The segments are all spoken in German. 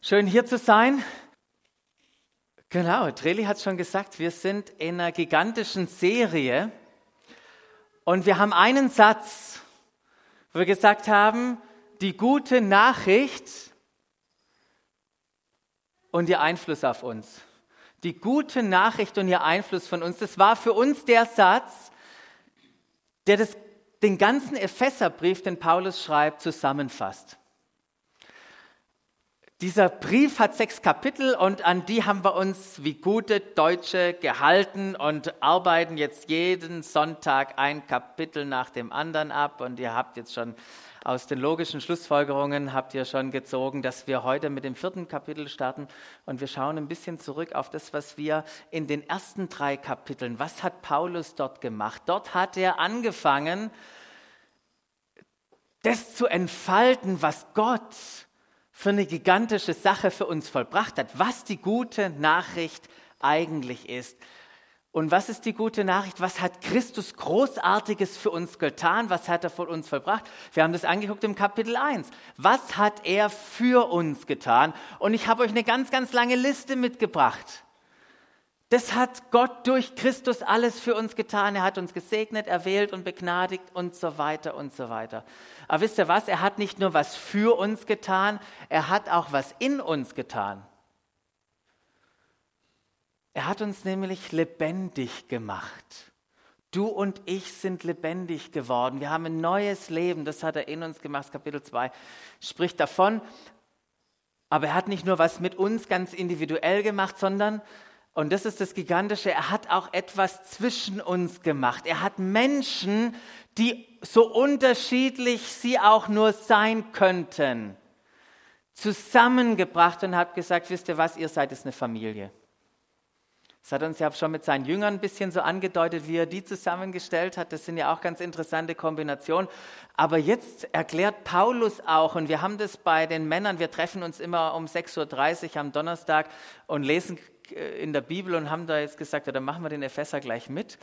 Schön hier zu sein. Genau, Treli hat schon gesagt, wir sind in einer gigantischen Serie und wir haben einen Satz, wo wir gesagt haben, die gute Nachricht und ihr Einfluss auf uns. Die gute Nachricht und ihr Einfluss von uns, das war für uns der Satz, der das, den ganzen Epheserbrief, den Paulus schreibt, zusammenfasst. Dieser Brief hat sechs Kapitel und an die haben wir uns wie gute Deutsche gehalten und arbeiten jetzt jeden Sonntag ein Kapitel nach dem anderen ab. Und ihr habt jetzt schon aus den logischen Schlussfolgerungen habt ihr schon gezogen, dass wir heute mit dem vierten Kapitel starten und wir schauen ein bisschen zurück auf das, was wir in den ersten drei Kapiteln, was hat Paulus dort gemacht? Dort hat er angefangen, das zu entfalten, was Gott für eine gigantische Sache für uns vollbracht hat, was die gute Nachricht eigentlich ist. Und was ist die gute Nachricht? Was hat Christus Großartiges für uns getan? Was hat er von uns vollbracht? Wir haben das angeguckt im Kapitel 1. Was hat er für uns getan? Und ich habe euch eine ganz, ganz lange Liste mitgebracht. Das hat Gott durch Christus alles für uns getan. Er hat uns gesegnet, erwählt und begnadigt und so weiter und so weiter. Aber wisst ihr was? Er hat nicht nur was für uns getan, er hat auch was in uns getan. Er hat uns nämlich lebendig gemacht. Du und ich sind lebendig geworden. Wir haben ein neues Leben. Das hat er in uns gemacht. Kapitel 2 spricht davon. Aber er hat nicht nur was mit uns ganz individuell gemacht, sondern und das ist das Gigantische, er hat auch etwas zwischen uns gemacht. Er hat Menschen, die so unterschiedlich sie auch nur sein könnten, zusammengebracht und hat gesagt, wisst ihr was, ihr seid es eine Familie. Das hat uns ja schon mit seinen Jüngern ein bisschen so angedeutet, wie er die zusammengestellt hat. Das sind ja auch ganz interessante Kombinationen. Aber jetzt erklärt Paulus auch, und wir haben das bei den Männern, wir treffen uns immer um 6.30 Uhr am Donnerstag und lesen in der Bibel und haben da jetzt gesagt, ja, dann machen wir den Epheser gleich mit,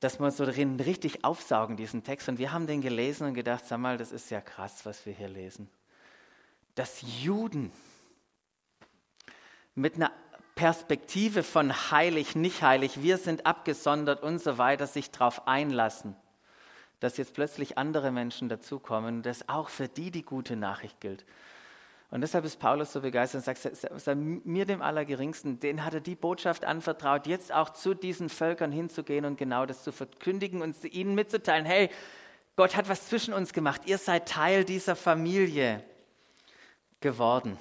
dass wir so drin richtig aufsaugen, diesen Text. Und wir haben den gelesen und gedacht, sag mal, das ist ja krass, was wir hier lesen. Dass Juden mit einer Perspektive von heilig, nicht heilig, wir sind abgesondert und so weiter, sich darauf einlassen, dass jetzt plötzlich andere Menschen dazukommen, dass auch für die die gute Nachricht gilt. Und deshalb ist Paulus so begeistert und sagt, mir dem Allergeringsten, den hat er die Botschaft anvertraut, jetzt auch zu diesen Völkern hinzugehen und genau das zu verkündigen und ihnen mitzuteilen, hey, Gott hat was zwischen uns gemacht, ihr seid Teil dieser Familie geworden.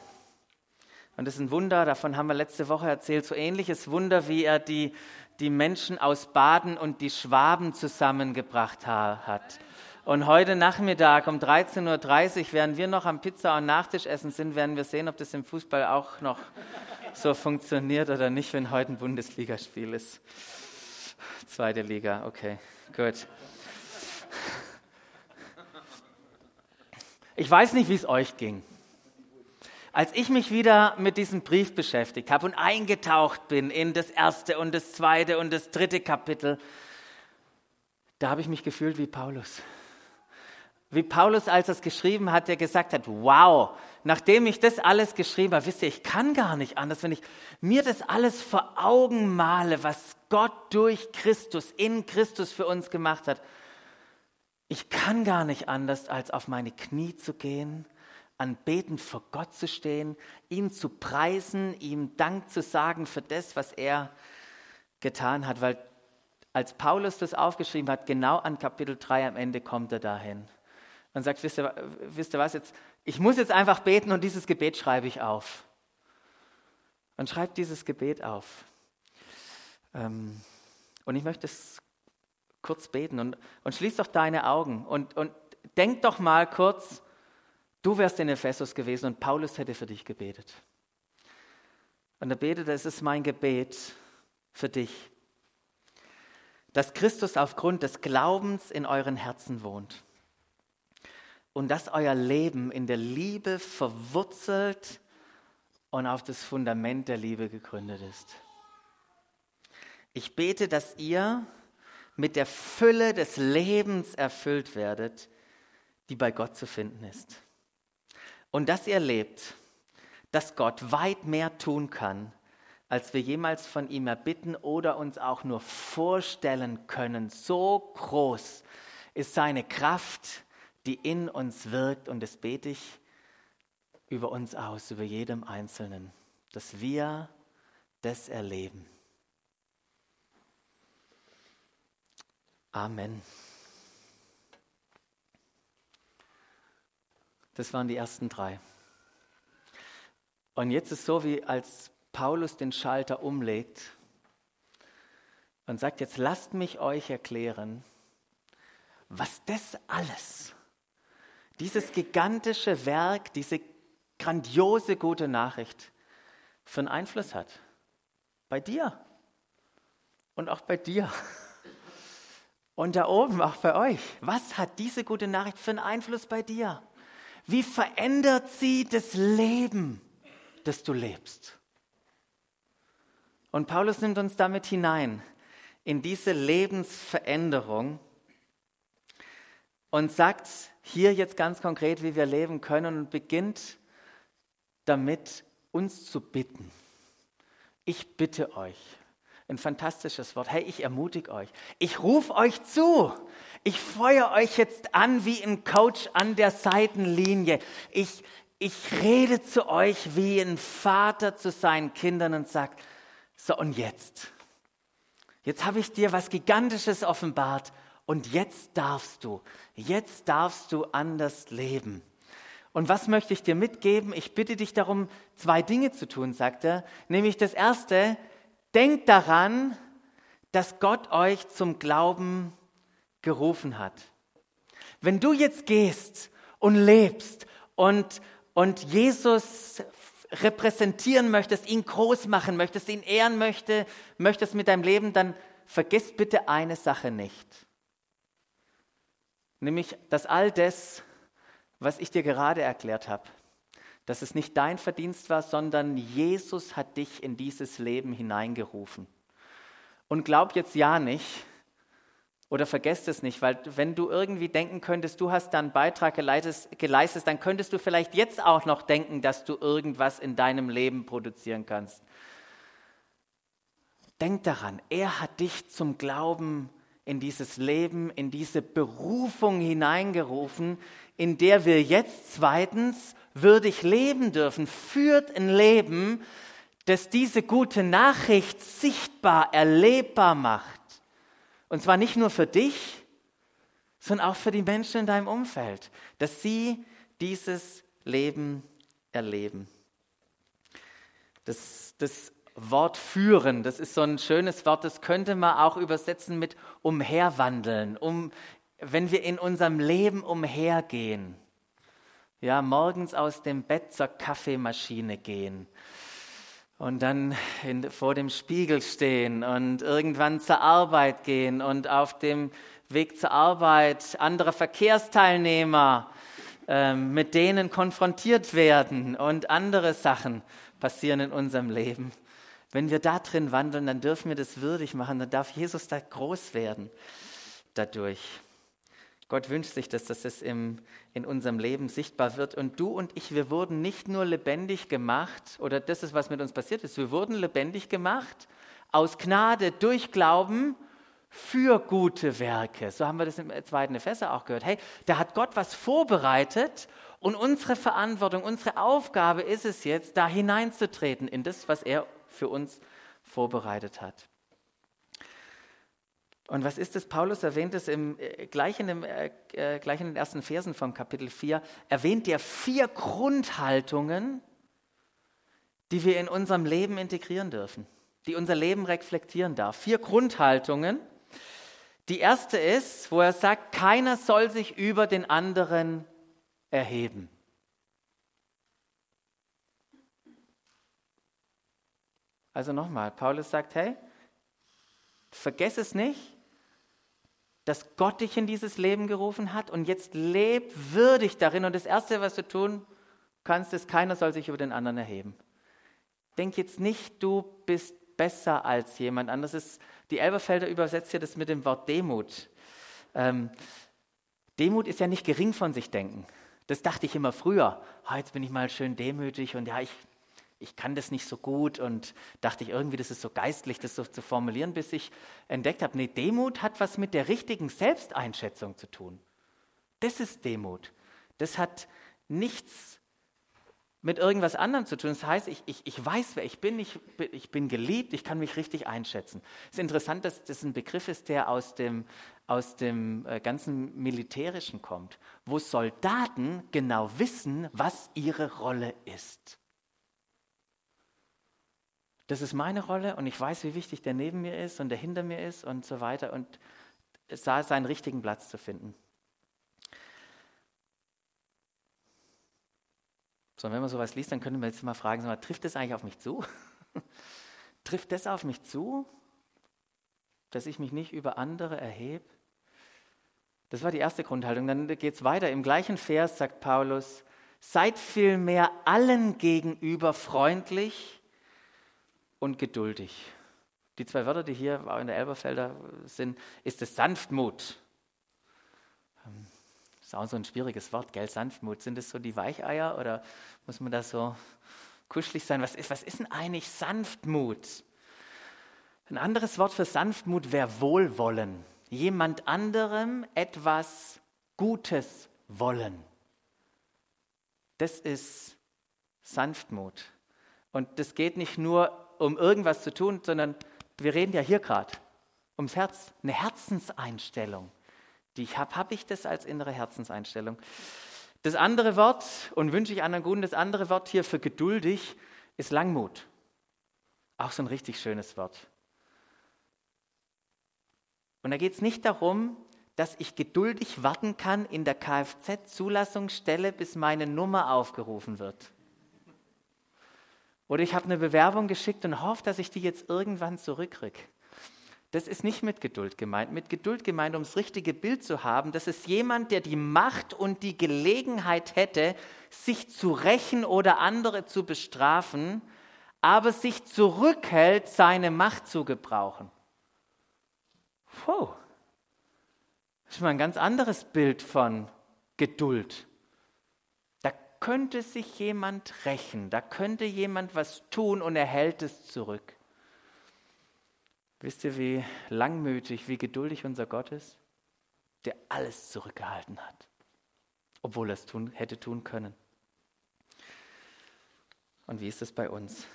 Und das ist ein Wunder, davon haben wir letzte Woche erzählt, so ähnliches Wunder, wie er die, die Menschen aus Baden und die Schwaben zusammengebracht hat. Und heute Nachmittag um 13.30 Uhr, während wir noch am Pizza- und Nachtischessen sind, werden wir sehen, ob das im Fußball auch noch so funktioniert oder nicht, wenn heute ein Bundesligaspiel ist. Zweite Liga, okay, gut. Ich weiß nicht, wie es euch ging. Als ich mich wieder mit diesem Brief beschäftigt habe und eingetaucht bin in das erste und das zweite und das dritte Kapitel, da habe ich mich gefühlt wie Paulus wie Paulus, als er es geschrieben hat, der gesagt hat, wow, nachdem ich das alles geschrieben habe, wisst ihr, ich kann gar nicht anders, wenn ich mir das alles vor Augen male, was Gott durch Christus, in Christus für uns gemacht hat. Ich kann gar nicht anders, als auf meine Knie zu gehen, anbetend vor Gott zu stehen, ihn zu preisen, ihm Dank zu sagen für das, was er getan hat, weil als Paulus das aufgeschrieben hat, genau an Kapitel 3 am Ende kommt er dahin und sagt, wisst ihr, wisst ihr was jetzt, ich muss jetzt einfach beten und dieses Gebet schreibe ich auf. Und schreibt dieses Gebet auf. Ähm, und ich möchte es kurz beten und, und schließ doch deine Augen und, und denk doch mal kurz, du wärst in Ephesus gewesen und Paulus hätte für dich gebetet. Und er betet, es ist mein Gebet für dich, dass Christus aufgrund des Glaubens in euren Herzen wohnt und dass euer Leben in der Liebe verwurzelt und auf das Fundament der Liebe gegründet ist. Ich bete, dass ihr mit der Fülle des Lebens erfüllt werdet, die bei Gott zu finden ist. Und dass ihr lebt, dass Gott weit mehr tun kann, als wir jemals von ihm erbitten oder uns auch nur vorstellen können. So groß ist seine Kraft, die in uns wirkt. Und das bete ich über uns aus, über jedem Einzelnen, dass wir das erleben. Amen. Das waren die ersten drei. Und jetzt ist so, wie als Paulus den Schalter umlegt und sagt, jetzt lasst mich euch erklären, was das alles, dieses gigantische Werk, diese grandiose gute Nachricht für einen Einfluss hat. Bei dir und auch bei dir. Und da oben auch bei euch. Was hat diese gute Nachricht für einen Einfluss bei dir? Wie verändert sie das Leben, das du lebst? Und Paulus nimmt uns damit hinein in diese Lebensveränderung und sagt hier jetzt ganz konkret, wie wir leben können und beginnt damit, uns zu bitten. Ich bitte euch, ein fantastisches Wort. Hey, ich ermutige euch. Ich rufe euch zu. Ich feuere euch jetzt an wie ein Coach an der Seitenlinie. Ich, ich rede zu euch wie ein Vater zu seinen Kindern und sage, so und jetzt. Jetzt habe ich dir was Gigantisches offenbart und jetzt darfst du, jetzt darfst du anders leben. Und was möchte ich dir mitgeben? Ich bitte dich darum, zwei Dinge zu tun, sagt er. Nämlich das erste, denkt daran, dass Gott euch zum Glauben gerufen hat. Wenn du jetzt gehst und lebst und, und Jesus repräsentieren möchtest, ihn groß machen möchtest, ihn ehren möchte, möchtest mit deinem Leben, dann vergiss bitte eine Sache nicht. Nämlich, dass all das, was ich dir gerade erklärt habe, dass es nicht dein Verdienst war, sondern Jesus hat dich in dieses Leben hineingerufen. Und glaub jetzt ja nicht, oder vergesst es nicht, weil wenn du irgendwie denken könntest, du hast da einen Beitrag geleistet, dann könntest du vielleicht jetzt auch noch denken, dass du irgendwas in deinem Leben produzieren kannst. Denk daran, er hat dich zum Glauben in dieses Leben, in diese Berufung hineingerufen, in der wir jetzt zweitens würdig leben dürfen. Führt ein Leben, das diese gute Nachricht sichtbar, erlebbar macht. Und zwar nicht nur für dich, sondern auch für die Menschen in deinem Umfeld, dass sie dieses Leben erleben. Das, das Wort führen, das ist so ein schönes Wort, das könnte man auch übersetzen mit umherwandeln, um, wenn wir in unserem Leben umhergehen. Ja, morgens aus dem Bett zur Kaffeemaschine gehen und dann in, vor dem Spiegel stehen und irgendwann zur Arbeit gehen und auf dem Weg zur Arbeit andere Verkehrsteilnehmer äh, mit denen konfrontiert werden und andere Sachen passieren in unserem Leben. Wenn wir da drin wandeln, dann dürfen wir das würdig machen, dann darf Jesus da groß werden dadurch. Gott wünscht sich, dass das im, in unserem Leben sichtbar wird. Und du und ich, wir wurden nicht nur lebendig gemacht, oder das ist, was mit uns passiert ist, wir wurden lebendig gemacht aus Gnade, durch Glauben für gute Werke. So haben wir das im zweiten Epheser auch gehört. Hey, da hat Gott was vorbereitet und unsere Verantwortung, unsere Aufgabe ist es jetzt, da hineinzutreten in das, was er für uns vorbereitet hat. Und was ist es? Paulus erwähnt es im, äh, gleich, in dem, äh, äh, gleich in den ersten Versen vom Kapitel 4, erwähnt er vier Grundhaltungen, die wir in unserem Leben integrieren dürfen, die unser Leben reflektieren darf. Vier Grundhaltungen. Die erste ist, wo er sagt, keiner soll sich über den anderen erheben. Also nochmal, Paulus sagt, hey, vergess es nicht, dass Gott dich in dieses Leben gerufen hat und jetzt leb würdig darin. Und das Erste, was du tun kannst, ist, keiner soll sich über den anderen erheben. Denk jetzt nicht, du bist besser als jemand anderes. Ist, die Elberfelder übersetzt hier das mit dem Wort Demut. Ähm, Demut ist ja nicht gering von sich denken. Das dachte ich immer früher. Oh, jetzt bin ich mal schön demütig und ja, ich, ich kann das nicht so gut und dachte ich irgendwie, das ist so geistlich, das so zu formulieren, bis ich entdeckt habe, nee, Demut hat was mit der richtigen Selbsteinschätzung zu tun. Das ist Demut. Das hat nichts mit irgendwas anderem zu tun. Das heißt, ich, ich, ich weiß, wer ich bin, ich, ich bin geliebt, ich kann mich richtig einschätzen. Es ist interessant, dass das ein Begriff ist, der aus dem, aus dem äh, ganzen Militärischen kommt, wo Soldaten genau wissen, was ihre Rolle ist. Das ist meine Rolle und ich weiß, wie wichtig der neben mir ist und der hinter mir ist und so weiter und es sah seinen richtigen Platz zu finden. So, wenn man sowas liest, dann können wir jetzt mal fragen, mal, trifft das eigentlich auf mich zu? trifft das auf mich zu, dass ich mich nicht über andere erhebe? Das war die erste Grundhaltung. Dann geht es weiter. Im gleichen Vers sagt Paulus, seid vielmehr allen gegenüber freundlich und geduldig. Die zwei Wörter, die hier in der Elberfelder sind, ist es Sanftmut. Ähm, ist auch so ein schwieriges Wort, gell? Sanftmut. Sind es so die Weicheier oder muss man da so kuschelig sein? Was ist, was ist denn eigentlich Sanftmut? Ein anderes Wort für Sanftmut wäre Wohlwollen. Jemand anderem etwas Gutes wollen. Das ist Sanftmut. Und das geht nicht nur um irgendwas zu tun, sondern wir reden ja hier gerade ums Herz, eine Herzenseinstellung die ich habe, habe ich das als innere Herzenseinstellung. Das andere Wort, und wünsche ich anderen Guten, das andere Wort hier für geduldig ist Langmut. Auch so ein richtig schönes Wort. Und da geht es nicht darum, dass ich geduldig warten kann in der Kfz-Zulassungsstelle, bis meine Nummer aufgerufen wird. Oder ich habe eine Bewerbung geschickt und hoffe, dass ich die jetzt irgendwann zurückkriege. Das ist nicht mit Geduld gemeint. Mit Geduld gemeint, um das richtige Bild zu haben, das ist jemand, der die Macht und die Gelegenheit hätte, sich zu rächen oder andere zu bestrafen, aber sich zurückhält, seine Macht zu gebrauchen. Puh. Das ist mal ein ganz anderes Bild von Geduld. Könnte sich jemand rächen, da könnte jemand was tun und er hält es zurück. Wisst ihr, wie langmütig, wie geduldig unser Gott ist? Der alles zurückgehalten hat, obwohl er es tun, hätte tun können. Und wie ist es bei uns?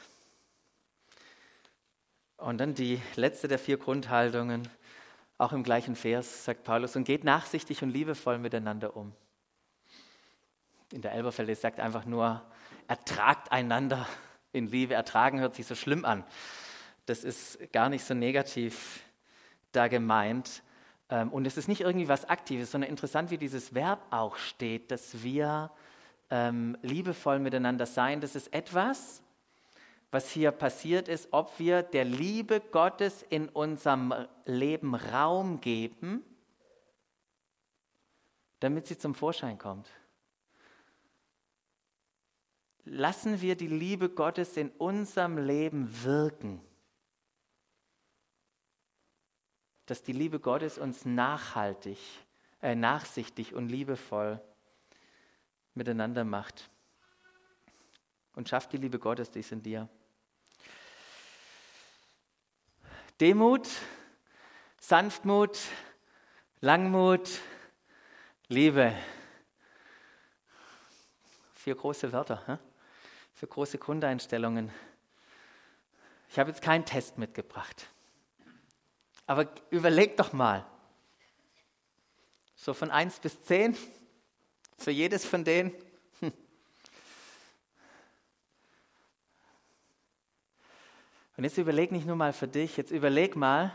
Und dann die letzte der vier Grundhaltungen, auch im gleichen Vers, sagt Paulus, und geht nachsichtig und liebevoll miteinander um. In der Elberfelde sagt einfach nur, ertragt einander in Liebe. Ertragen hört sich so schlimm an das ist gar nicht so negativ da gemeint. Ähm, und es ist nicht irgendwie was Aktives, sondern interessant, wie dieses Verb auch steht, dass wir ähm, liebevoll miteinander sein. Das ist etwas, was hier passiert ist, ob wir der Liebe Gottes in unserem Leben Raum geben, damit sie zum Vorschein kommt. Lassen wir die Liebe Gottes in unserem Leben wirken. dass die Liebe Gottes uns nachhaltig, äh, nachsichtig und liebevoll miteinander macht. Und schafft die Liebe Gottes, die ist in dir. Demut, Sanftmut, Langmut, Liebe. Vier große Wörter, hä? Für große Grundeinstellungen. Ich habe jetzt keinen Test mitgebracht. Aber überleg doch mal. So von 1 bis 10, für jedes von denen. Hm. Und jetzt überleg nicht nur mal für dich, jetzt überleg mal,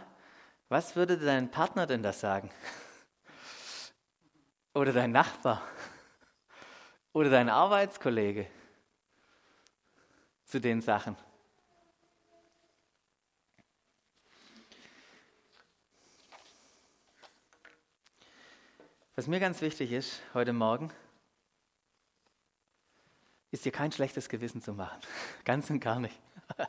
was würde dein Partner denn da sagen? Oder dein Nachbar? Oder dein Arbeitskollege zu den Sachen? Was mir ganz wichtig ist heute Morgen, ist dir kein schlechtes Gewissen zu machen. Ganz und gar nicht.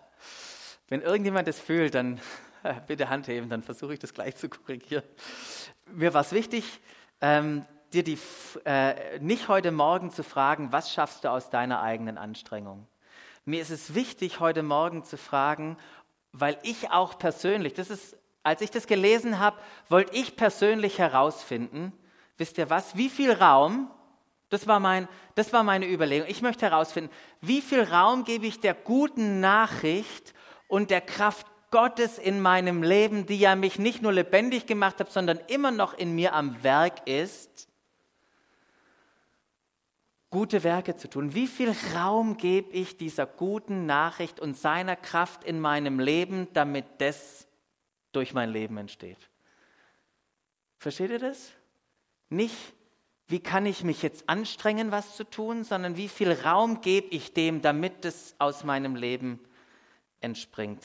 Wenn irgendjemand das fühlt, dann bitte Hand heben, dann versuche ich das gleich zu korrigieren. Mir war es wichtig, ähm, dir die, äh, nicht heute Morgen zu fragen, was schaffst du aus deiner eigenen Anstrengung, Mir ist es wichtig, heute Morgen zu fragen, weil ich auch persönlich, das ist, als ich das gelesen habe, wollte ich persönlich herausfinden, wisst ihr was, wie viel Raum, das war, mein, das war meine Überlegung, ich möchte herausfinden, wie viel Raum gebe ich der guten Nachricht und der Kraft Gottes in meinem Leben, die ja mich nicht nur lebendig gemacht hat, sondern immer noch in mir am Werk ist, gute Werke zu tun? Wie viel Raum gebe ich dieser guten Nachricht und seiner Kraft in meinem Leben, damit das durch mein Leben entsteht? Versteht ihr das? Nicht, wie kann ich mich jetzt anstrengen, was zu tun, sondern wie viel Raum gebe ich dem, damit es aus meinem Leben entspringt.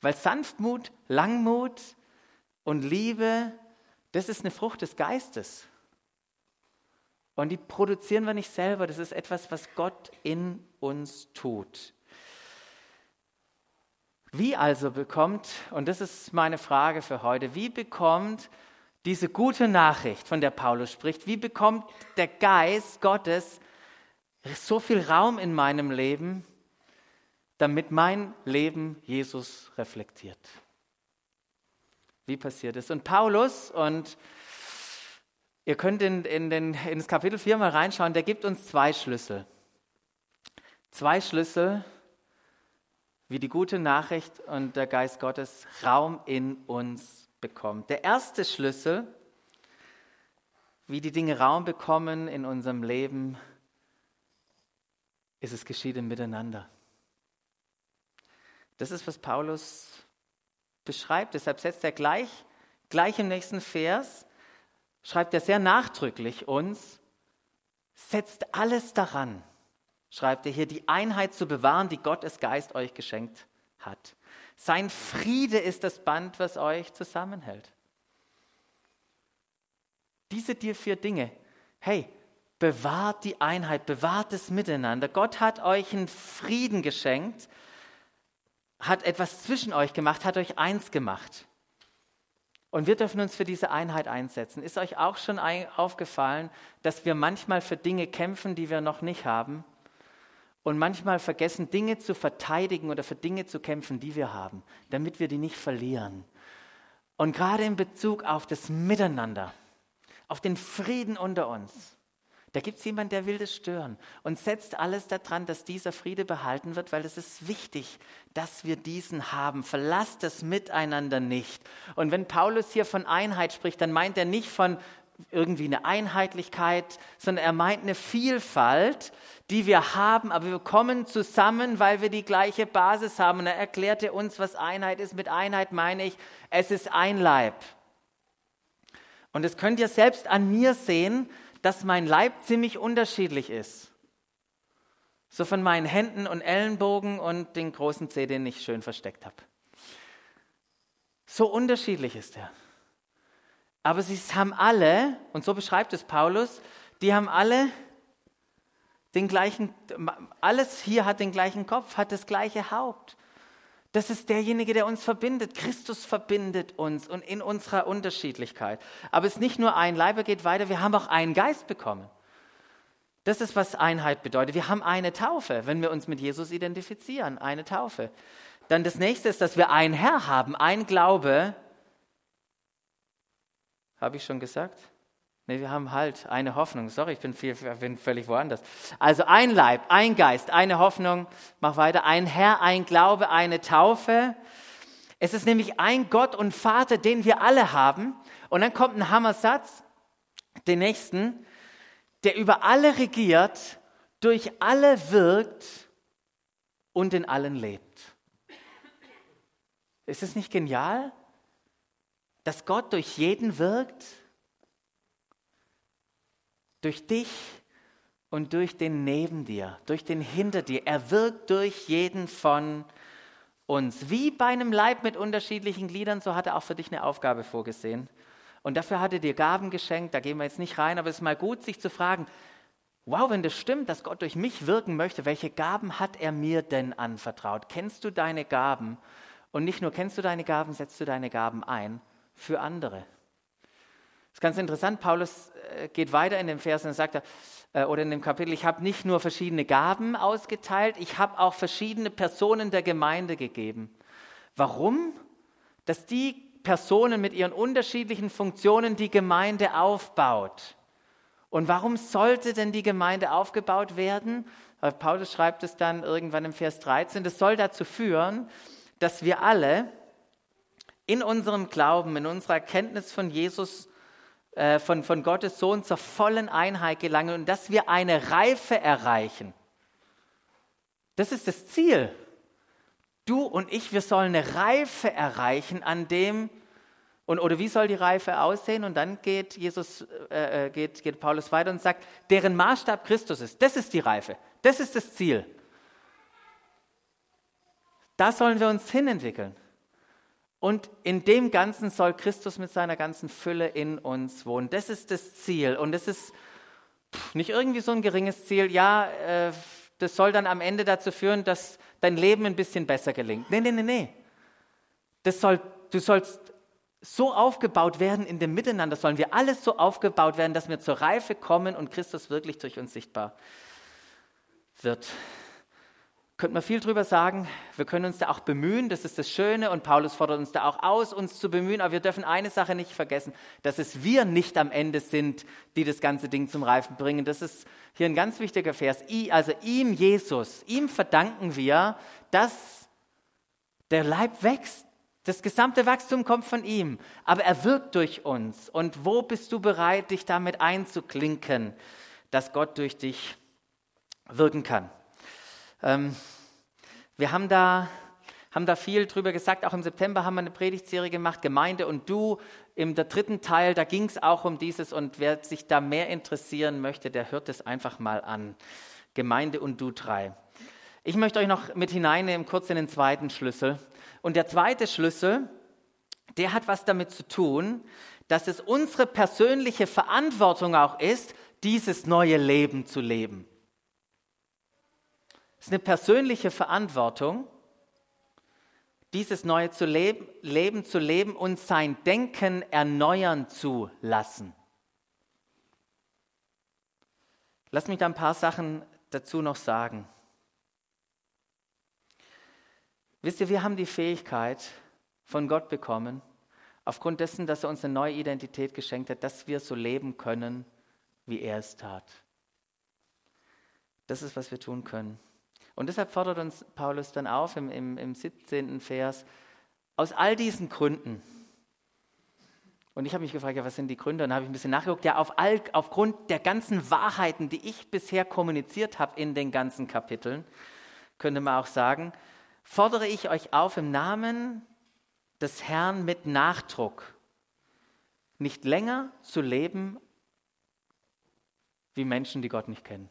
Weil Sanftmut, Langmut und Liebe, das ist eine Frucht des Geistes. Und die produzieren wir nicht selber, das ist etwas, was Gott in uns tut. Wie also bekommt, und das ist meine Frage für heute, wie bekommt diese gute Nachricht, von der Paulus spricht, wie bekommt der Geist Gottes so viel Raum in meinem Leben, damit mein Leben Jesus reflektiert? Wie passiert es? Und Paulus, und Ihr könnt in, in, den, in das Kapitel 4 mal reinschauen, der gibt uns zwei Schlüssel. Zwei Schlüssel, wie die gute Nachricht und der Geist Gottes Raum in uns bekommt. Der erste Schlüssel, wie die Dinge Raum bekommen in unserem Leben, ist es geschieht im Miteinander. Das ist, was Paulus beschreibt. Deshalb setzt er gleich, gleich im nächsten Vers schreibt er sehr nachdrücklich uns, setzt alles daran, schreibt er hier, die Einheit zu bewahren, die Gottes Geist euch geschenkt hat. Sein Friede ist das Band, was euch zusammenhält. Diese dir vier Dinge, hey, bewahrt die Einheit, bewahrt das Miteinander. Gott hat euch einen Frieden geschenkt, hat etwas zwischen euch gemacht, hat euch eins gemacht. Und wir dürfen uns für diese Einheit einsetzen. Ist euch auch schon aufgefallen, dass wir manchmal für Dinge kämpfen, die wir noch nicht haben? Und manchmal vergessen, Dinge zu verteidigen oder für Dinge zu kämpfen, die wir haben, damit wir die nicht verlieren. Und gerade in Bezug auf das Miteinander, auf den Frieden unter uns, da gibt es jemanden, der will das stören und setzt alles daran, dass dieser Friede behalten wird, weil es ist wichtig, dass wir diesen haben. Verlasst das Miteinander nicht. Und wenn Paulus hier von Einheit spricht, dann meint er nicht von irgendwie eine Einheitlichkeit, sondern er meint eine Vielfalt, die wir haben, aber wir kommen zusammen, weil wir die gleiche Basis haben. Und er erklärte uns, was Einheit ist. Mit Einheit meine ich, es ist ein Leib. Und das könnt ihr selbst an mir sehen, dass mein Leib ziemlich unterschiedlich ist. So von meinen Händen und Ellenbogen und den großen Zeh, den ich schön versteckt habe. So unterschiedlich ist er. Aber sie haben alle, und so beschreibt es Paulus, die haben alle den gleichen, alles hier hat den gleichen Kopf, hat das gleiche Haupt. Das ist derjenige, der uns verbindet. Christus verbindet uns und in unserer Unterschiedlichkeit. Aber es ist nicht nur ein Leib, er geht weiter, wir haben auch einen Geist bekommen. Das ist, was Einheit bedeutet. Wir haben eine Taufe, wenn wir uns mit Jesus identifizieren, eine Taufe. Dann das nächste ist, dass wir einen Herr haben, ein Glaube. Habe ich schon gesagt? Nee, wir haben halt eine Hoffnung. Sorry, ich bin, viel, bin völlig woanders. Also ein Leib, ein Geist, eine Hoffnung. Mach weiter. Ein Herr, ein Glaube, eine Taufe. Es ist nämlich ein Gott und Vater, den wir alle haben. Und dann kommt ein Hammersatz, den nächsten, der über alle regiert, durch alle wirkt und in allen lebt. Ist es nicht genial, dass Gott durch jeden wirkt? Durch dich und durch den neben dir, durch den hinter dir. Er wirkt durch jeden von uns. Wie bei einem Leib mit unterschiedlichen Gliedern, so hat er auch für dich eine Aufgabe vorgesehen. Und dafür hat er dir Gaben geschenkt, da gehen wir jetzt nicht rein, aber es ist mal gut, sich zu fragen, wow, wenn das stimmt, dass Gott durch mich wirken möchte, welche Gaben hat er mir denn anvertraut? Kennst du deine Gaben? Und nicht nur kennst du deine Gaben, setzt du deine Gaben ein für andere. Ist ganz interessant, Paulus äh, geht weiter in dem Vers und sagt äh, oder in dem Kapitel, ich habe nicht nur verschiedene Gaben ausgeteilt, ich habe auch verschiedene Personen der Gemeinde gegeben. Warum? Dass die Personen mit ihren unterschiedlichen Funktionen die Gemeinde aufbaut. Und warum sollte denn die Gemeinde aufgebaut werden? Paulus schreibt es dann irgendwann im Vers 13, das soll dazu führen, dass wir alle in unserem Glauben, in unserer Erkenntnis von Jesus äh, von, von Gottes Sohn zur vollen Einheit gelangen und dass wir eine Reife erreichen. Das ist das Ziel. Du und ich, wir sollen eine Reife erreichen an dem, und, oder wie soll die Reife aussehen? Und dann geht, Jesus, äh, äh, geht, geht Paulus weiter und sagt, deren Maßstab Christus ist. Das ist die Reife. Das ist das Ziel. Da sollen wir uns hinentwickeln. Und in dem Ganzen soll Christus mit seiner ganzen Fülle in uns wohnen. Das ist das Ziel. Und das ist nicht irgendwie so ein geringes Ziel. Ja, äh, das soll dann am Ende dazu führen, dass dein Leben ein bisschen besser gelingt. Nee, nee, nee, nee. Das soll, du sollst so aufgebaut werden in dem Miteinander, sollen wir alles so aufgebaut werden, dass wir zur Reife kommen und Christus wirklich durch uns sichtbar wird könnte man viel drüber sagen. Wir können uns da auch bemühen, das ist das Schöne und Paulus fordert uns da auch aus, uns zu bemühen, aber wir dürfen eine Sache nicht vergessen, dass es wir nicht am Ende sind, die das ganze Ding zum Reifen bringen. Das ist hier ein ganz wichtiger Vers. Also ihm, Jesus, ihm verdanken wir, dass der Leib wächst. Das gesamte Wachstum kommt von ihm, aber er wirkt durch uns. Und wo bist du bereit, dich damit einzuklinken, dass Gott durch dich wirken kann? Ähm, wir haben da, haben da viel drüber gesagt. Auch im September haben wir eine Predigtserie gemacht, Gemeinde und du. Im dritten Teil, da ging es auch um dieses. Und wer sich da mehr interessieren möchte, der hört es einfach mal an. Gemeinde und du drei. Ich möchte euch noch mit hineinnehmen, kurz in den zweiten Schlüssel. Und der zweite Schlüssel, der hat was damit zu tun, dass es unsere persönliche Verantwortung auch ist, dieses neue Leben zu leben. Es ist eine persönliche Verantwortung, dieses neue zu leben, Leben zu leben und sein Denken erneuern zu lassen. Lass mich da ein paar Sachen dazu noch sagen. Wisst ihr, wir haben die Fähigkeit von Gott bekommen, aufgrund dessen, dass er uns eine neue Identität geschenkt hat, dass wir so leben können, wie er es tat. Das ist, was wir tun können. Und deshalb fordert uns Paulus dann auf im, im, im 17. Vers, aus all diesen Gründen, und ich habe mich gefragt, ja, was sind die Gründe? Und dann habe ich ein bisschen nachgeguckt. Ja, auf all, aufgrund der ganzen Wahrheiten, die ich bisher kommuniziert habe in den ganzen Kapiteln, könnte man auch sagen, fordere ich euch auf im Namen des Herrn mit Nachdruck, nicht länger zu leben wie Menschen, die Gott nicht kennen.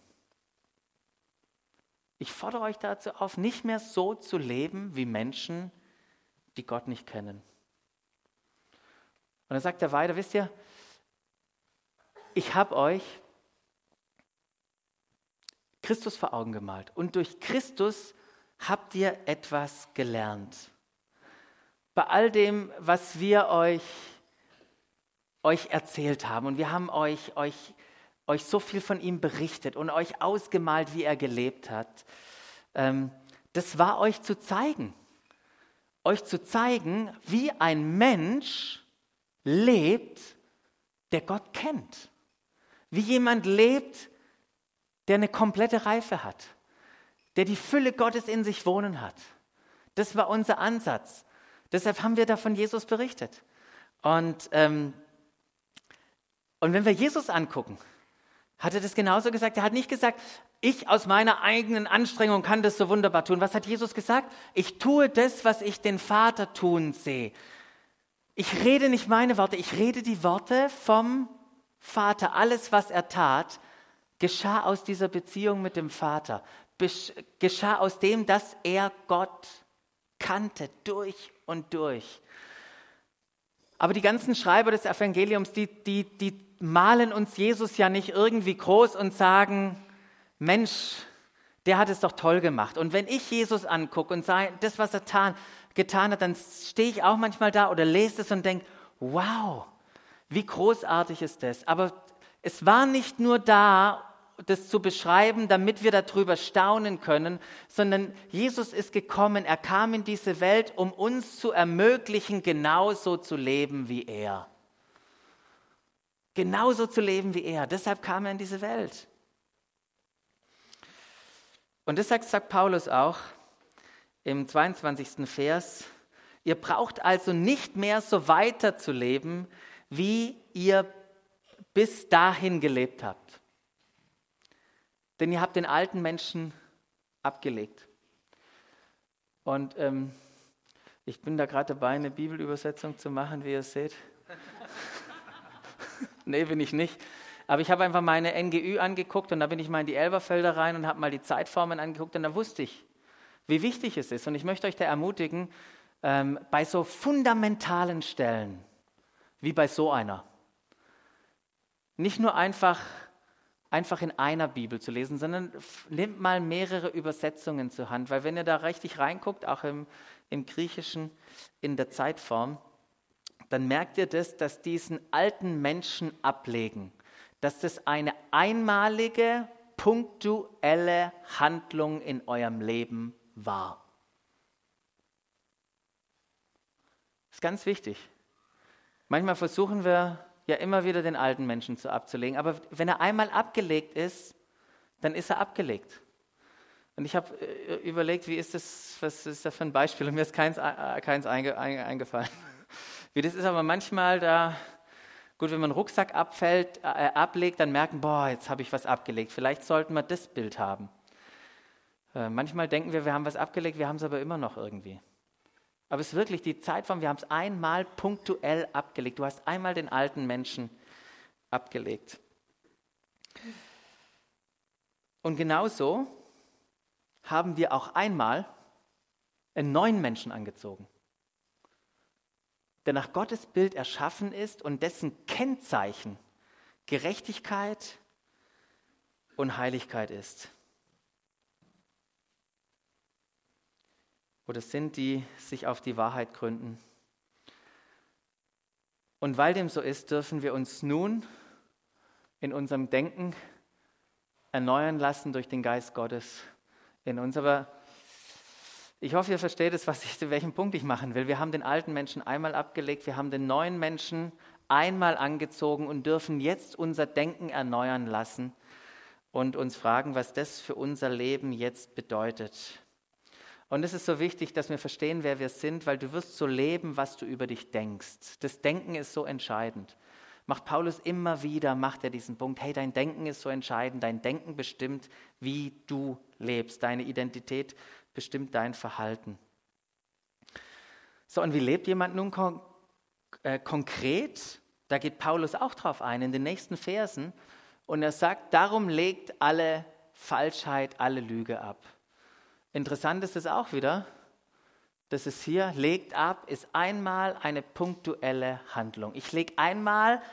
Ich fordere euch dazu auf, nicht mehr so zu leben wie Menschen, die Gott nicht kennen. Und dann sagt er weiter, wisst ihr, ich habe euch Christus vor Augen gemalt und durch Christus habt ihr etwas gelernt. Bei all dem, was wir euch, euch erzählt haben und wir haben euch, euch euch so viel von ihm berichtet und euch ausgemalt, wie er gelebt hat. Ähm, das war euch zu zeigen. Euch zu zeigen, wie ein Mensch lebt, der Gott kennt. Wie jemand lebt, der eine komplette Reife hat. Der die Fülle Gottes in sich wohnen hat. Das war unser Ansatz. Deshalb haben wir da von Jesus berichtet. Und, ähm, und wenn wir Jesus angucken, hat er das genauso gesagt? Er hat nicht gesagt, ich aus meiner eigenen Anstrengung kann das so wunderbar tun. Was hat Jesus gesagt? Ich tue das, was ich den Vater tun sehe. Ich rede nicht meine Worte, ich rede die Worte vom Vater. Alles, was er tat, geschah aus dieser Beziehung mit dem Vater. Geschah aus dem, dass er Gott kannte, durch und durch. Aber die ganzen Schreiber des Evangeliums, die, die, die malen uns Jesus ja nicht irgendwie groß und sagen, Mensch, der hat es doch toll gemacht. Und wenn ich Jesus angucke und sage, das, was er tan, getan hat, dann stehe ich auch manchmal da oder lese es und denke, wow, Wie großartig ist das? Aber es war nicht nur da, das zu beschreiben, damit wir darüber staunen können, sondern Jesus ist gekommen, er kam in diese Welt, um uns zu ermöglichen, genauso zu leben wie er. Genauso zu leben wie er. Deshalb kam er in diese Welt. Und deshalb sagt Paulus auch im 22. Vers, ihr braucht also nicht mehr so weiterzuleben, wie ihr bis dahin gelebt habt. Denn ihr habt den alten Menschen abgelegt. Und ähm, ich bin da gerade dabei, eine Bibelübersetzung zu machen, wie ihr seht. Nee, bin ich nicht. Aber ich habe einfach meine NGÜ angeguckt und da bin ich mal in die Elberfelder rein und habe mal die Zeitformen angeguckt und da wusste ich, wie wichtig es ist. Und ich möchte euch da ermutigen, ähm, bei so fundamentalen Stellen, wie bei so einer, nicht nur einfach, einfach in einer Bibel zu lesen, sondern nehmt mal mehrere Übersetzungen zur Hand, weil wenn ihr da richtig reinguckt, auch im, im Griechischen, in der Zeitform, dann merkt ihr das, dass diesen alten Menschen ablegen, dass das eine einmalige, punktuelle Handlung in eurem Leben war. Das ist ganz wichtig. Manchmal versuchen wir ja immer wieder den alten Menschen zu abzulegen, aber wenn er einmal abgelegt ist, dann ist er abgelegt. Und ich habe äh, überlegt, wie ist das, was ist das für ein Beispiel? Und mir ist keins, äh, keins einge, eingefallen. Wie das ist aber manchmal da, Gut, wenn man einen Rucksack abfällt, äh, ablegt, dann merken, boah, jetzt habe ich was abgelegt. Vielleicht sollten wir das Bild haben. Äh, manchmal denken wir, wir haben was abgelegt, wir haben es aber immer noch irgendwie. Aber es ist wirklich die Zeitform, wir haben es einmal punktuell abgelegt. Du hast einmal den alten Menschen abgelegt. Und genauso haben wir auch einmal einen neuen Menschen angezogen der nach Gottes Bild erschaffen ist und dessen Kennzeichen Gerechtigkeit und Heiligkeit ist. Oder sind die sich auf die Wahrheit gründen. Und weil dem so ist, dürfen wir uns nun in unserem Denken erneuern lassen durch den Geist Gottes in uns. Ich hoffe, ihr versteht es, was ich, welchen Punkt ich machen will. Wir haben den alten Menschen einmal abgelegt, wir haben den neuen Menschen einmal angezogen und dürfen jetzt unser Denken erneuern lassen und uns fragen, was das für unser Leben jetzt bedeutet. Und es ist so wichtig, dass wir verstehen, wer wir sind, weil du wirst so leben, was du über dich denkst. Das Denken ist so entscheidend. Macht Paulus immer wieder, macht er diesen Punkt, hey, dein Denken ist so entscheidend, dein Denken bestimmt, wie du lebst, deine Identität bestimmt dein Verhalten. So, und wie lebt jemand nun kon äh, konkret? Da geht Paulus auch drauf ein in den nächsten Versen. Und er sagt, darum legt alle Falschheit, alle Lüge ab. Interessant ist es auch wieder, dass es hier legt ab, ist einmal eine punktuelle Handlung. Ich lege einmal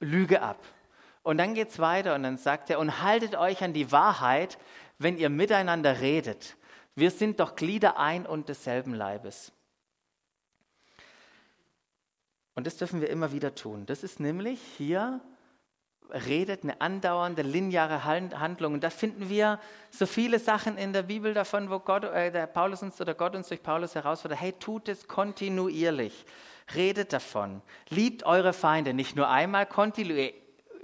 Lüge ab. Und dann geht es weiter und dann sagt er, und haltet euch an die Wahrheit, wenn ihr miteinander redet. Wir sind doch Glieder ein und desselben Leibes. Und das dürfen wir immer wieder tun. Das ist nämlich hier redet eine andauernde lineare Handlung. Und da finden wir so viele Sachen in der Bibel davon, wo Gott, äh, der Paulus uns oder Gott uns durch Paulus herausfordert. Hey, tut es kontinuierlich. Redet davon. Liebt eure Feinde nicht nur einmal kontinuierlich.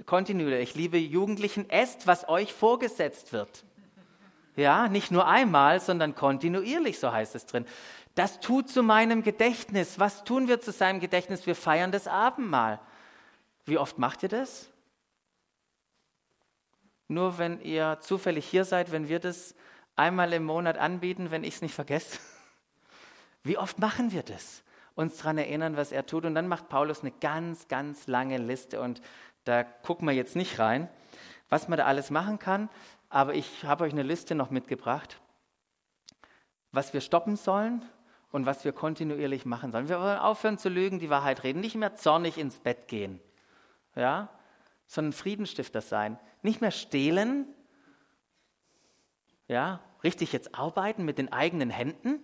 kontinuierlich. Liebe Jugendlichen, esst, was euch vorgesetzt wird. Ja, nicht nur einmal, sondern kontinuierlich, so heißt es drin. Das tut zu meinem Gedächtnis. Was tun wir zu seinem Gedächtnis? Wir feiern das Abendmahl. Wie oft macht ihr das? Nur wenn ihr zufällig hier seid, wenn wir das einmal im Monat anbieten, wenn ich es nicht vergesse. Wie oft machen wir das? Uns daran erinnern, was er tut. Und dann macht Paulus eine ganz, ganz lange Liste. Und da gucken wir jetzt nicht rein, was man da alles machen kann. Aber ich habe euch eine Liste noch mitgebracht, was wir stoppen sollen und was wir kontinuierlich machen sollen. Wir wollen aufhören zu lügen, die Wahrheit reden, nicht mehr zornig ins Bett gehen, ja, sondern Friedenstifter sein. Nicht mehr stehlen, ja, richtig jetzt arbeiten mit den eigenen Händen,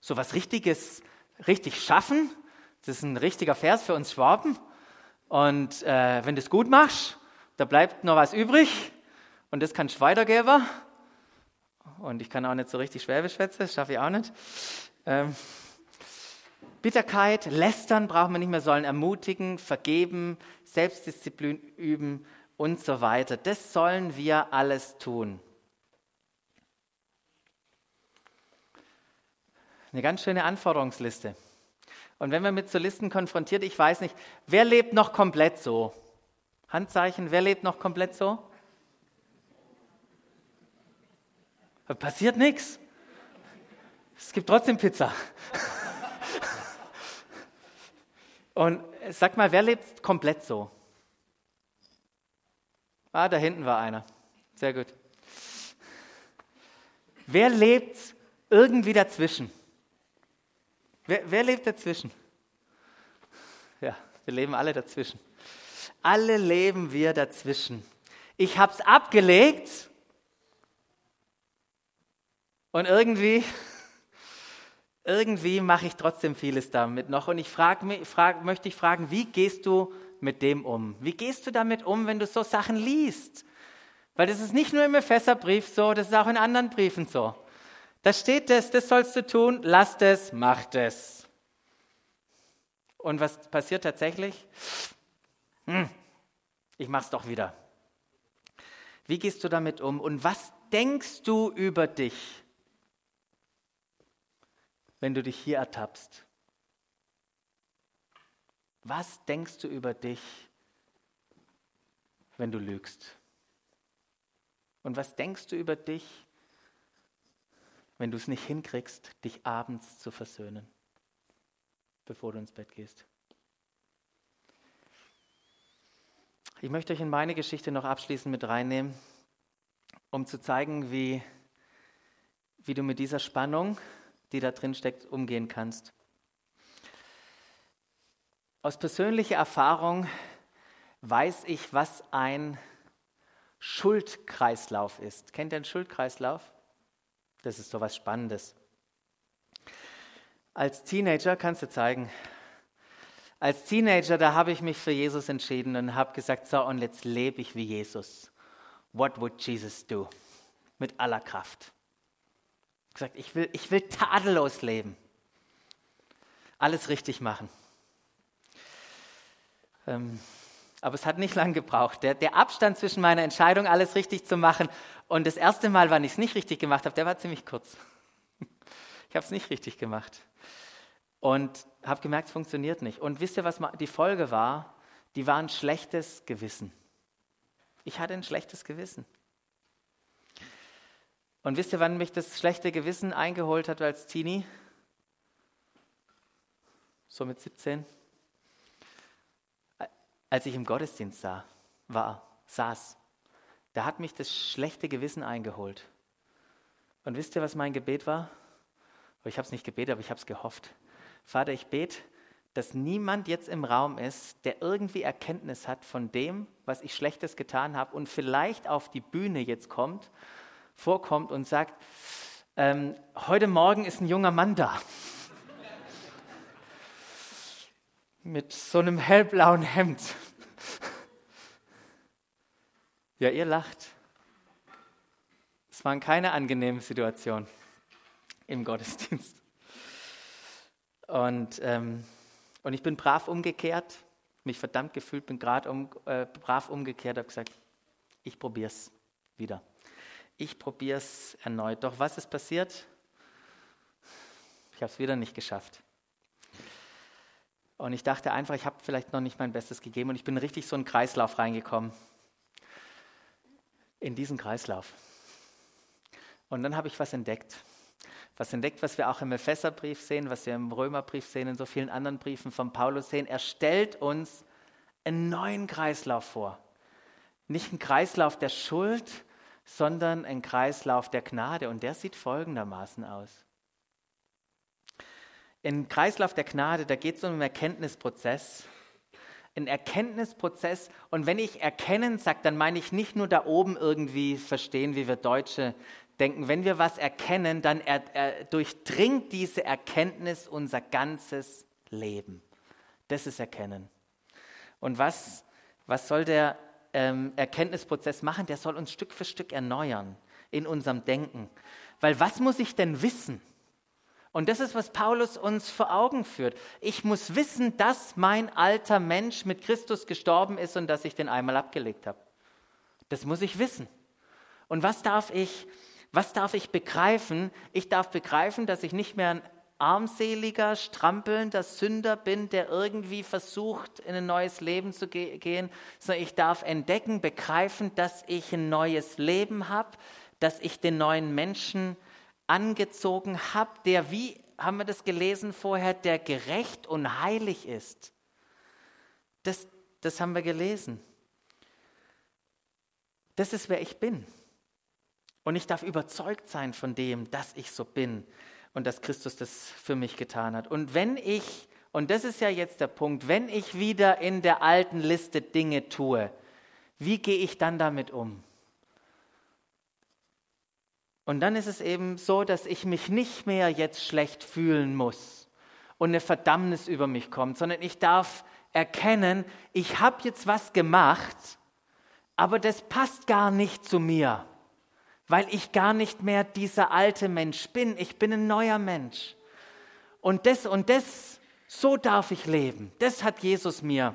so was Richtiges, richtig schaffen. Das ist ein richtiger Vers für uns Schwaben. Und äh, wenn du es gut machst, da bleibt noch was übrig und das kannst du weitergeben. Und ich kann auch nicht so richtig Schwäbisch schwätzen, das schaffe ich auch nicht. Ähm, Bitterkeit, lästern brauchen wir nicht mehr, sollen ermutigen, vergeben, Selbstdisziplin üben und so weiter. Das sollen wir alles tun. Eine ganz schöne Anforderungsliste. Und wenn man mit so Listen konfrontiert, ich weiß nicht, wer lebt noch komplett so? Handzeichen, wer lebt noch komplett so? Passiert nichts. Es gibt trotzdem Pizza. Und sag mal, wer lebt komplett so? Ah, da hinten war einer. Sehr gut. Wer lebt irgendwie dazwischen? Wer, wer lebt dazwischen? Ja, wir leben alle dazwischen. Alle leben wir dazwischen. Ich habe es abgelegt und irgendwie, irgendwie mache ich trotzdem vieles damit noch. Und ich frag, frag, möchte ich fragen, wie gehst du mit dem um? Wie gehst du damit um, wenn du so Sachen liest? Weil das ist nicht nur im Epheserbrief so, das ist auch in anderen Briefen so. Da steht das, das sollst du tun, lass es, mach es. Und was passiert tatsächlich? Hm, ich mach's doch wieder. Wie gehst du damit um? Und was denkst du über dich, wenn du dich hier ertappst? Was denkst du über dich, wenn du lügst? Und was denkst du über dich, wenn du es nicht hinkriegst, dich abends zu versöhnen, bevor du ins Bett gehst. Ich möchte euch in meine Geschichte noch abschließend mit reinnehmen, um zu zeigen, wie, wie du mit dieser Spannung, die da drin steckt, umgehen kannst. Aus persönlicher Erfahrung weiß ich, was ein Schuldkreislauf ist. Kennt ihr einen Schuldkreislauf? Das ist so was Spannendes. Als Teenager kannst du zeigen. Als Teenager, da habe ich mich für Jesus entschieden und habe gesagt, so und jetzt lebe ich wie Jesus. What would Jesus do? Mit aller Kraft. Gesagt, ich will, ich will tadellos leben. Alles richtig machen. Ähm, aber es hat nicht lange gebraucht. Der, der, Abstand zwischen meiner Entscheidung, alles richtig zu machen, und das erste Mal, wann ich es nicht richtig gemacht habe, der war ziemlich kurz. Ich habe es nicht richtig gemacht. Und habe gemerkt, es funktioniert nicht. Und wisst ihr, was die Folge war? Die war ein schlechtes Gewissen. Ich hatte ein schlechtes Gewissen. Und wisst ihr, wann mich das schlechte Gewissen eingeholt hat als Teenie? So mit 17? Als ich im Gottesdienst sah, war, saß. Da hat mich das schlechte Gewissen eingeholt. Und wisst ihr, was mein Gebet war? Ich habe es nicht gebetet, aber ich habe es gehofft. Vater, ich bete, dass niemand jetzt im Raum ist, der irgendwie Erkenntnis hat von dem, was ich Schlechtes getan habe und vielleicht auf die Bühne jetzt kommt, vorkommt und sagt, ähm, heute Morgen ist ein junger Mann da. Mit so einem hellblauen Hemd. Ja, ihr lacht. Es waren keine angenehmen Situationen im Gottesdienst. Und, ähm, und ich bin brav umgekehrt, mich verdammt gefühlt, bin gerade um, äh, brav umgekehrt, habe gesagt, ich probiere es wieder. Ich probiere es erneut. Doch was ist passiert? Ich habe es wieder nicht geschafft. Und ich dachte einfach, ich habe vielleicht noch nicht mein Bestes gegeben und ich bin richtig so in einen Kreislauf reingekommen in diesen Kreislauf. Und dann habe ich was entdeckt. Was entdeckt, was wir auch im Epheserbrief sehen, was wir im Römerbrief sehen, in so vielen anderen Briefen von Paulus sehen. Er stellt uns einen neuen Kreislauf vor. Nicht einen Kreislauf der Schuld, sondern einen Kreislauf der Gnade. Und der sieht folgendermaßen aus. Im Kreislauf der Gnade, da geht es um einen Erkenntnisprozess ein Erkenntnisprozess. Und wenn ich erkennen sage, dann meine ich nicht nur da oben irgendwie verstehen, wie wir Deutsche denken. Wenn wir was erkennen, dann er, er, durchdringt diese Erkenntnis unser ganzes Leben. Das ist Erkennen. Und was, was soll der ähm, Erkenntnisprozess machen? Der soll uns Stück für Stück erneuern in unserem Denken. Weil was muss ich denn wissen? Und das ist, was Paulus uns vor Augen führt. Ich muss wissen, dass mein alter Mensch mit Christus gestorben ist und dass ich den einmal abgelegt habe. Das muss ich wissen. Und was darf ich, was darf ich begreifen? Ich darf begreifen, dass ich nicht mehr armseliger, strampelnder Sünder bin, der irgendwie versucht, in ein neues Leben zu ge gehen, sondern ich darf entdecken, begreifen, dass ich ein neues Leben habe, dass ich den neuen Menschen angezogen habe, der, wie haben wir das gelesen vorher, der gerecht und heilig ist. Das, das haben wir gelesen. Das ist, wer ich bin. Und ich darf überzeugt sein von dem, dass ich so bin und dass Christus das für mich getan hat. Und wenn ich, und das ist ja jetzt der Punkt, wenn ich wieder in der alten Liste Dinge tue, wie gehe ich dann damit um? Und dann ist es eben so, dass ich mich nicht mehr jetzt schlecht fühlen muss und eine Verdammnis über mich kommt, sondern ich darf erkennen, ich habe jetzt was gemacht, aber das passt gar nicht zu mir, weil ich gar nicht mehr dieser alte Mensch bin. Ich bin ein neuer Mensch. Und das und das, so darf ich leben. Das hat Jesus mir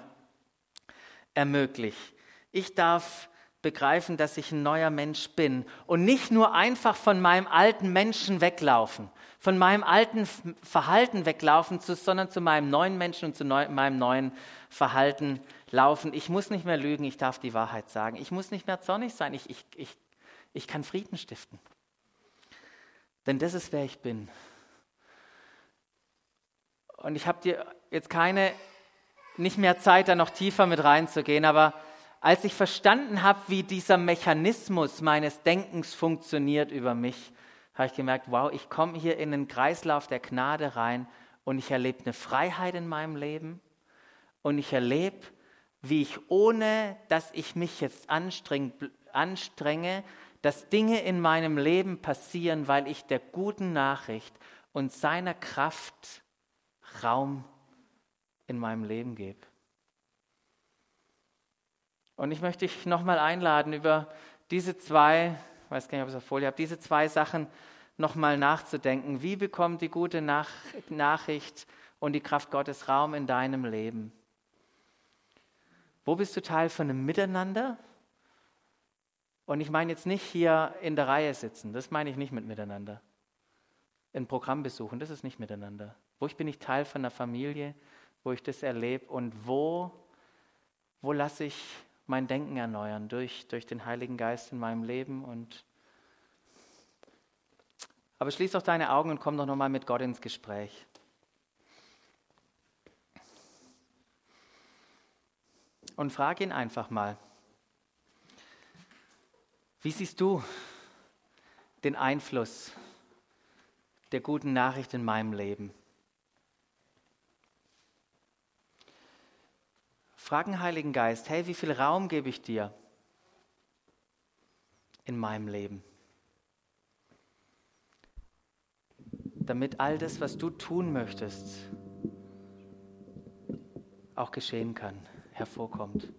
ermöglicht. Ich darf begreifen, dass ich ein neuer Mensch bin und nicht nur einfach von meinem alten Menschen weglaufen, von meinem alten Verhalten weglaufen, sondern zu meinem neuen Menschen und zu meinem neuen Verhalten laufen. Ich muss nicht mehr lügen, ich darf die Wahrheit sagen. Ich muss nicht mehr zornig sein, ich, ich, ich, ich kann Frieden stiften. Denn das ist, wer ich bin. Und ich habe dir jetzt keine, nicht mehr Zeit, da noch tiefer mit reinzugehen, aber als ich verstanden habe, wie dieser Mechanismus meines Denkens funktioniert über mich, habe ich gemerkt, wow, ich komme hier in den Kreislauf der Gnade rein und ich erlebe eine Freiheit in meinem Leben und ich erlebe, wie ich ohne, dass ich mich jetzt anstrenge, dass Dinge in meinem Leben passieren, weil ich der guten Nachricht und seiner Kraft Raum in meinem Leben gebe. Und ich möchte dich nochmal einladen, über diese zwei, ich weiß gar nicht, ob ich es auf Folie habe, diese zwei Sachen nochmal nachzudenken. Wie bekommt die gute Nach Nachricht und die Kraft Gottes Raum in deinem Leben? Wo bist du Teil von einem Miteinander? Und ich meine jetzt nicht hier in der Reihe sitzen, das meine ich nicht mit Miteinander. Ein Programm besuchen, das ist nicht Miteinander. Wo ich bin ich Teil von einer Familie, wo ich das erlebe und wo, wo lasse ich mein Denken erneuern durch, durch den Heiligen Geist in meinem Leben. Und Aber schließ doch deine Augen und komm doch nochmal mit Gott ins Gespräch. Und frag ihn einfach mal, wie siehst du den Einfluss der guten Nachricht in meinem Leben? Frag den Heiligen Geist, hey, wie viel Raum gebe ich dir in meinem Leben? Damit all das, was du tun möchtest, auch geschehen kann, hervorkommt.